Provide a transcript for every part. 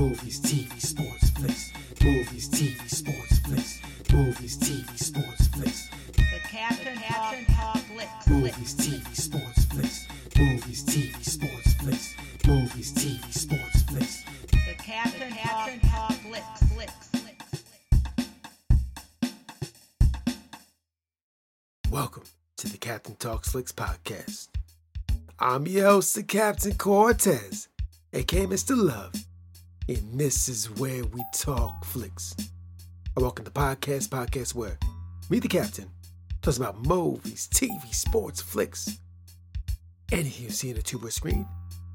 Movies, TV, sports, flicks. Movies, TV, sports, flicks. Movies, TV, sports, flicks. The Captain Talk Talk Flicks. Movies, TV, sports, flicks. Movies, TV, sports, flicks. Movies, TV, sports, flicks. The Captain Talk Talk Flicks. Flicks. Welcome to the Captain Talk Flicks podcast. I'm your host, the Captain Cortez, aka Mr. Love, and this is where we talk flicks. I welcome the podcast, podcast where me, the Captain, talks about movies, TV, sports, flicks, anything you see on a tuber screen.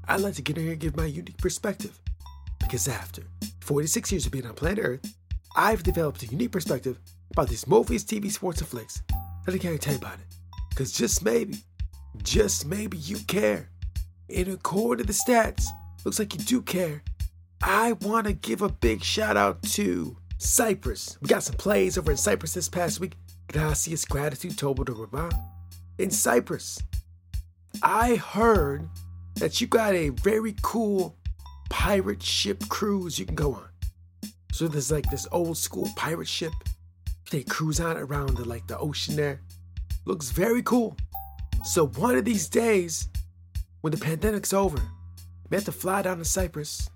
I like to get in here and give my unique perspective, because after 46 years of being on planet Earth, I've developed a unique perspective about these movies, TV, sports, and flicks that I can't tell you about it. Because just maybe, just maybe you care. And according to the stats, looks like you do care. I want to give a big shout out to Cyprus. We got some plays over in Cyprus this past week. Gracias, gratitude, Tobo de Rabat. In Cyprus, I heard that you got a very cool pirate ship cruise you can go on. So there's like this old school pirate ship. They cruise on around the like the ocean there. Looks very cool. So one of these days, when the pandemic's over, we have to fly down to Cyprus,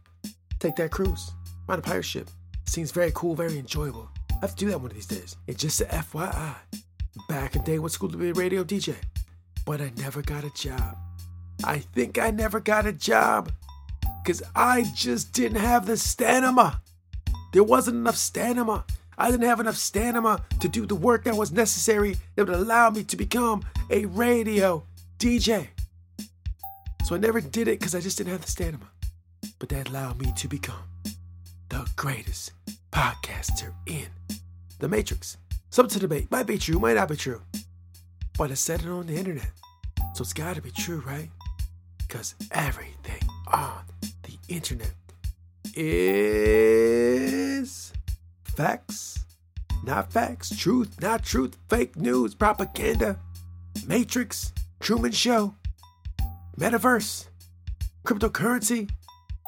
take that cruise Ride a pirate ship. Seems very cool, very enjoyable. I have to do that one of these days. And just a FYI, back in the day, went school to be a radio DJ, but I never got a job. I think I never got a job because I just didn't have the stamina. There wasn't enough stamina. I didn't have enough stamina to do the work that was necessary that would allow me to become a radio DJ. So I never did it because I just didn't have the stamina. But that allowed me to become the greatest podcaster in the Matrix. Something to debate. Might be true, might not be true. But I said it on the internet. So it's gotta be true, right? Because everything on the internet is facts, not facts, truth, not truth, fake news, propaganda, Matrix, Truman Show, Metaverse, cryptocurrency.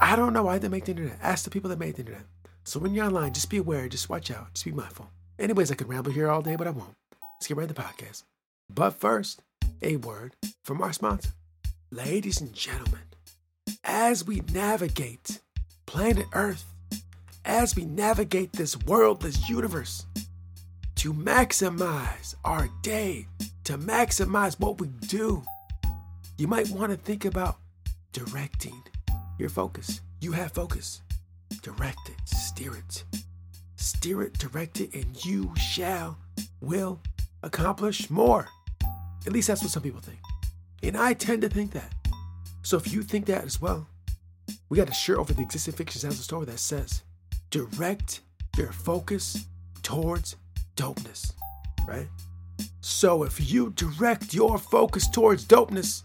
I don't know why they make the internet. Ask the people that made the internet. So when you're online, just be aware, just watch out, just be mindful. Anyways, I could ramble here all day, but I won't. Let's get right to the podcast. But first, a word from our sponsor. Ladies and gentlemen, as we navigate planet Earth, as we navigate this world, this universe, to maximize our day, to maximize what we do, you might want to think about directing your focus. You have focus. Direct it, steer it. Steer it, direct it, and you shall, will accomplish more. At least that's what some people think. And I tend to think that. So if you think that as well, we got a shirt over the existing fictions a story that says, direct your focus towards dopeness, right? So if you direct your focus towards dopeness,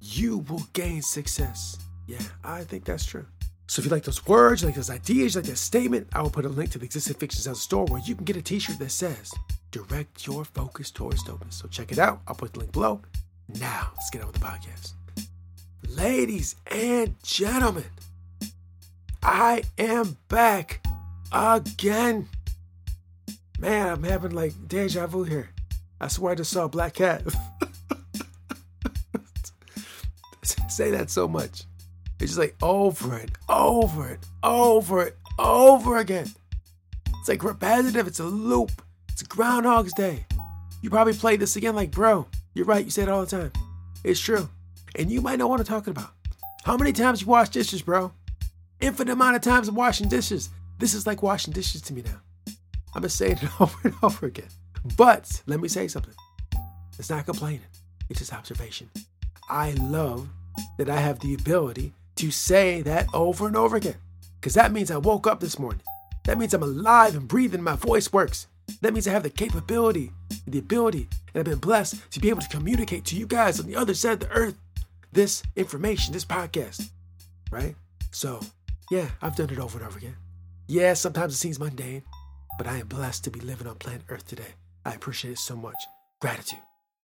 you will gain success. Yeah, I think that's true. So if you like those words, you like those ideas, you like that statement, I will put a link to the existing fictions house store where you can get a t-shirt that says, direct your focus towards dopeness. So check it out. I'll put the link below. Now, let's get on with the podcast. Ladies and gentlemen, I am back again. Man, I'm having like deja vu here. I swear I just saw a black cat. Say that so much. It's just like over it, over it, over it, over again. It's like repetitive, it's a loop. It's Groundhog's Day. You probably played this again, like, bro, you're right, you say it all the time. It's true. And you might know what I'm talking about. How many times you wash dishes, bro? Infinite amount of times I'm washing dishes. This is like washing dishes to me now. I'm just saying it over and over again. But let me say something. It's not complaining, it's just observation. I love that I have the ability to say that over and over again. Because that means I woke up this morning. That means I'm alive and breathing, my voice works. That means I have the capability, the ability, and I've been blessed to be able to communicate to you guys on the other side of the earth this information, this podcast, right? So, yeah, I've done it over and over again. Yeah, sometimes it seems mundane, but I am blessed to be living on planet Earth today. I appreciate it so much. Gratitude.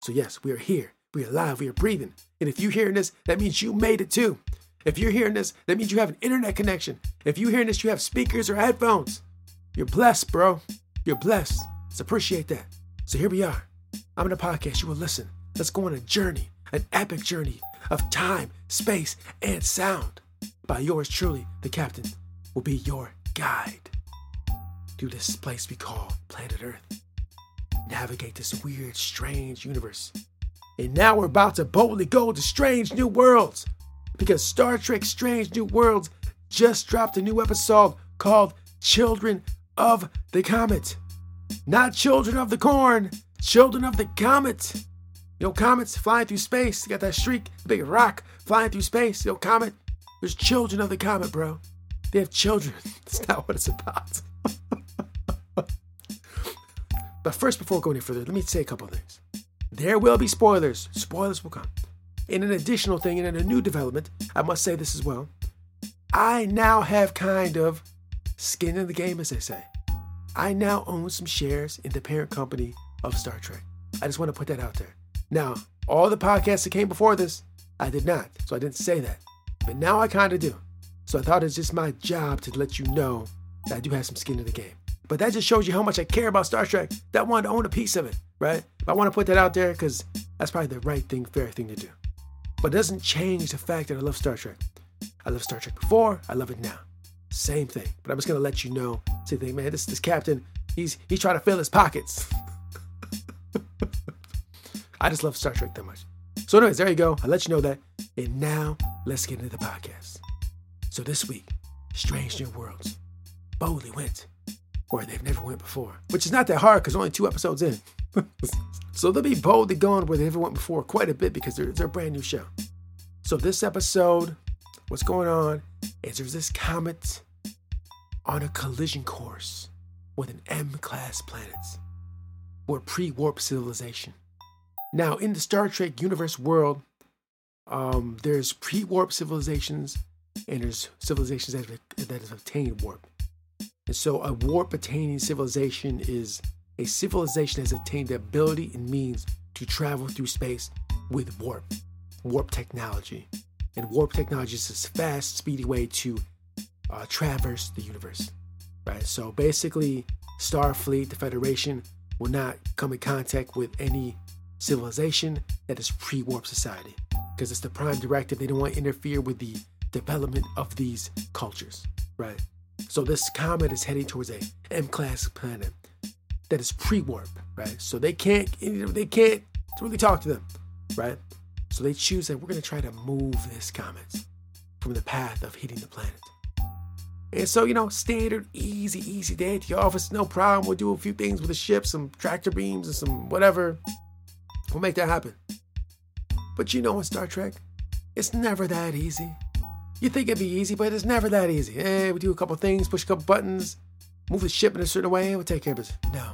So, yes, we are here. We are alive. We are breathing. And if you're hearing this, that means you made it too. If you're hearing this, that means you have an internet connection. If you're hearing this, you have speakers or headphones. You're blessed, bro. You're blessed. Appreciate that. So here we are. I'm in a podcast. You will listen. Let's go on a journey, an epic journey of time, space, and sound. By yours truly, the captain will be your guide through this place we call planet Earth. Navigate this weird, strange universe. And now we're about to boldly go to strange new worlds because Star Trek Strange New Worlds just dropped a new episode called Children of the Comet. Not Children of the Corn, Children of the Comet. You know, comets flying through space. They got that streak, big rock flying through space. You know, comet. There's children of the comet, bro. They have children. That's not what it's about. but first, before we go any further, let me say a couple things. There will be spoilers. Spoilers will come. In an additional thing, and in a new development, I must say this as well. I now have kind of skin in the game, as they say. I now own some shares in the parent company of Star Trek. I just want to put that out there. Now, all the podcasts that came before this, I did not, so I didn't say that. But now I kind of do. So I thought it's just my job to let you know that I do have some skin in the game. But that just shows you how much I care about Star Trek. That I wanted to own a piece of it, right? I want to put that out there because that's probably the right thing, fair thing to do. But it doesn't change the fact that I love Star Trek. I love Star Trek before, I love it now. Same thing. But I'm just gonna let you know. Same thing, man. This this captain, he's he's trying to fill his pockets. I just love Star Trek that much. So, anyways, there you go. I let you know that. And now let's get into the podcast. So this week, Strange New Worlds boldly went where they've never went before, which is not that hard because only two episodes in. so they'll be boldly going where they never went before quite a bit because they're a brand new show. So this episode, what's going on is there's this comet on a collision course with an M-class planet or pre-warp civilization. Now, in the Star Trek universe world, um, there's pre-warp civilizations and there's civilizations that have, that have attained warp. And so, a warp attaining civilization is a civilization that has attained the ability and means to travel through space with warp, warp technology. And warp technology is this fast, speedy way to uh, traverse the universe, right? So basically, Starfleet, the Federation, will not come in contact with any civilization that is pre-warp society because it's the prime directive. They don't want to interfere with the development of these cultures, right? So this comet is heading towards a M-class planet that is pre-warp, right? So they can't they can't really talk to them, right? So they choose that we're going to try to move this comet from the path of hitting the planet. And so, you know, standard, easy, easy day at the office, no problem. We'll do a few things with the ship, some tractor beams and some whatever. We'll make that happen. But you know, in Star Trek, it's never that easy. You think it'd be easy, but it's never that easy. Hey, we do a couple things, push a couple buttons, move the ship in a certain way, and we'll take care of it. No,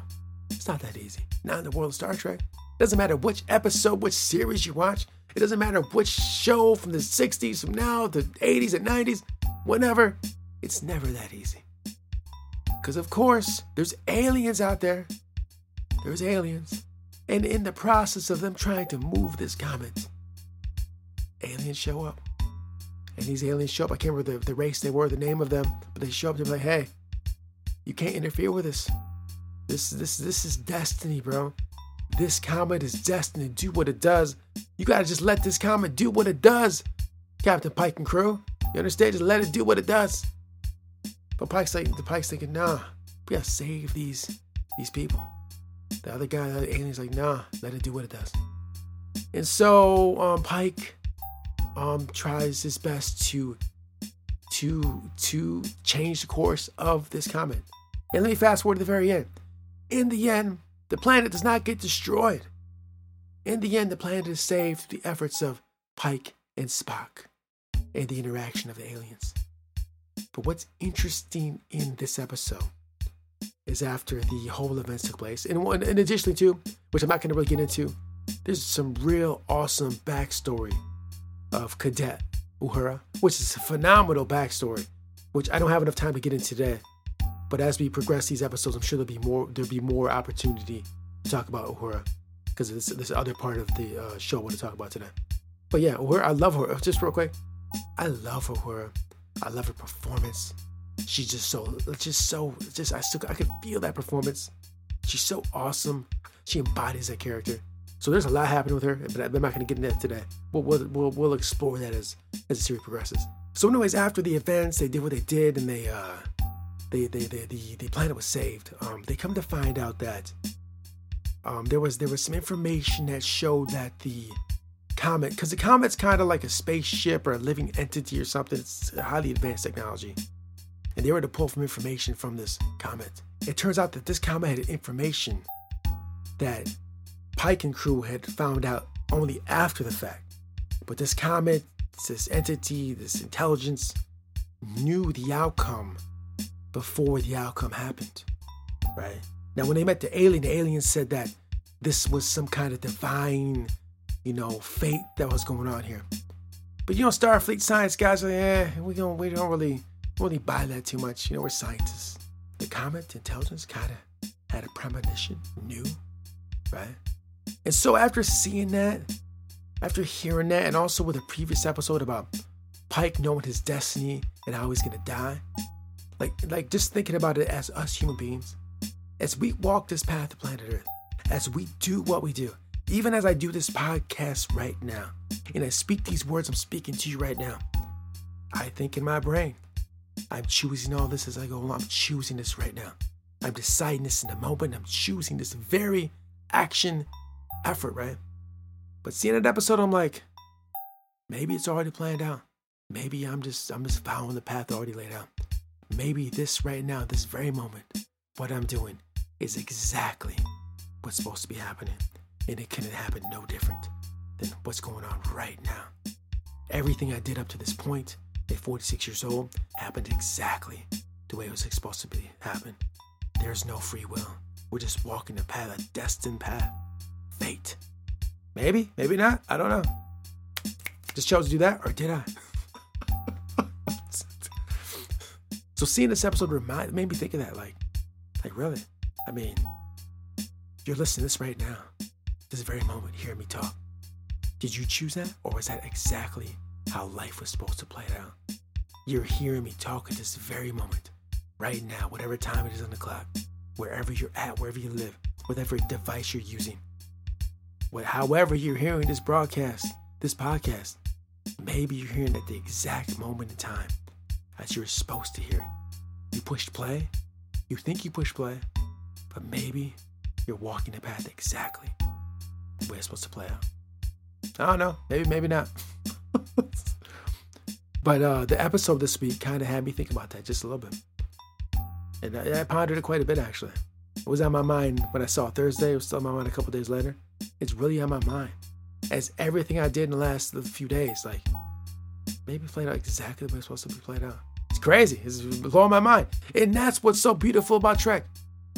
it's not that easy. Not in the world of Star Trek. Doesn't matter which episode, which series you watch. It doesn't matter which show from the 60s, from now, the 80s and 90s, whenever. It's never that easy. Because, of course, there's aliens out there. There's aliens. And in the process of them trying to move this comet, aliens show up. And these aliens show up. I can't remember the, the race they were, the name of them, but they show up. They're like, "Hey, you can't interfere with this. This this this is destiny, bro. This comet is destined to do what it does. You gotta just let this comet do what it does, Captain Pike and crew. You understand? Just let it do what it does." But Pike's like, the Pike's thinking, "Nah, we gotta save these these people." The other guy, the other alien's like, "Nah, let it do what it does." And so um, Pike um, tries his best to to to change the course of this comet. And let me fast forward to the very end. In the end, the planet does not get destroyed. In the end, the planet is saved through the efforts of Pike and Spock and the interaction of the aliens. But what's interesting in this episode is after the whole events took place, and, one, and additionally too, which I'm not going to really get into, there's some real awesome backstory of Cadet Uhura, which is a phenomenal backstory, which I don't have enough time to get into today. But as we progress these episodes, I'm sure there'll be more there'll be more opportunity to talk about Uhura because this this other part of the uh, show I want to talk about today. But yeah, Uhura, I love her. Just real quick, I love. Her, I love her performance. She's just so, just so, just I still, I can feel that performance. She's so awesome. She embodies that character. So there's a lot happening with her, but I'm not going to get into that today. We'll, we'll, we'll, explore that as as the series progresses. So, anyways, after the events, they did what they did, and they uh, they, they, they the the planet was saved. Um, they come to find out that um, there was there was some information that showed that the comet, because the comet's kind of like a spaceship or a living entity or something. It's highly advanced technology, and they were to pull from information from this comet. It turns out that this comet had information that Pike and crew had found out only after the fact. But this comet, this entity, this intelligence knew the outcome before the outcome happened. Right? Now, when they met the alien, the alien said that this was some kind of divine, you know, fate that was going on here. But you know, Starfleet science guys are, yeah, eh, we don't, we don't really, really buy that too much. You know, we're scientists. The comet intelligence kind of had a premonition, knew, right? And so after seeing that, after hearing that, and also with a previous episode about Pike knowing his destiny and how he's gonna die, like like just thinking about it as us human beings, as we walk this path to planet Earth, as we do what we do, even as I do this podcast right now, and I speak these words I'm speaking to you right now, I think in my brain, I'm choosing all this as I go along. I'm choosing this right now. I'm deciding this in the moment. I'm choosing this very action effort, right? But seeing that episode, I'm like, maybe it's already planned out. Maybe I'm just I'm just following the path already laid out. Maybe this right now, this very moment, what I'm doing is exactly what's supposed to be happening. And it couldn't happen no different than what's going on right now. Everything I did up to this point at 46 years old happened exactly the way it was supposed to be happen. There's no free will. We're just walking the path, a destined path fate. Maybe, maybe not. I don't know. Just chose to do that, or did I? so seeing this episode remind made me think of that. Like, like really? I mean, you're listening to this right now, this very moment, hearing me talk. Did you choose that, or was that exactly how life was supposed to play out? You're hearing me talk at this very moment, right now, whatever time it is on the clock, wherever you're at, wherever you live, whatever device you're using however you're hearing this broadcast, this podcast, maybe you're hearing at the exact moment in time as you're supposed to hear it. You pushed play, you think you pushed play, but maybe you're walking the path exactly way it's supposed to play out. I don't know, maybe, maybe not. but uh, the episode this week kind of had me think about that just a little bit. And I, I pondered it quite a bit actually. It was on my mind when I saw Thursday, it was still on my mind a couple days later it's really on my mind. As everything I did in the last few days, like maybe played out exactly the way it's supposed to be played out. It's crazy. It's blowing my mind. And that's what's so beautiful about Trek.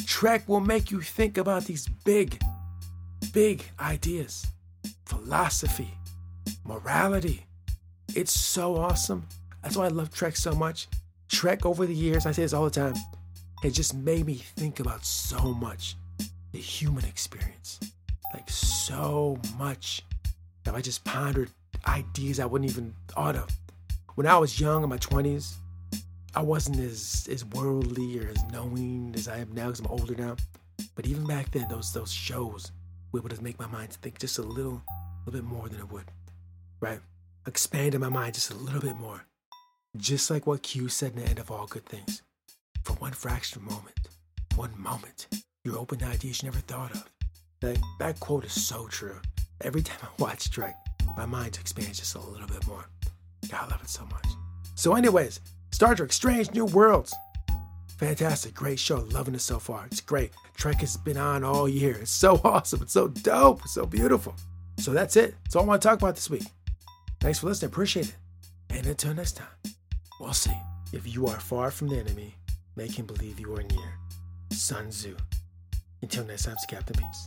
Trek will make you think about these big, big ideas, philosophy, morality. It's so awesome. That's why I love Trek so much. Trek over the years, I say this all the time, it just made me think about so much the human experience like so much that I just pondered ideas I wouldn't even thought of. When I was young in my 20s, I wasn't as as worldly or as knowing as I am now because I'm older now. But even back then, those those shows were able to make my mind think just a little, little bit more than it would, right? Expanded my mind just a little bit more, just like what Q said in the end of all good things. For one fraction moment, one moment, you're open to ideas you never thought of. That, that quote is so true. Every time I watch Trek, my mind expands just a little bit more. God, I love it so much. So, anyways, Star Trek Strange New Worlds. Fantastic, great show. Loving it so far. It's great. Trek has been on all year. It's so awesome. It's so dope. It's so beautiful. So that's it. That's all I want to talk about this week. Thanks for listening. Appreciate it. And until next time, we'll see. If you are far from the enemy, make him believe you are near. Sun Tzu. Until next time, it's Captain Peace.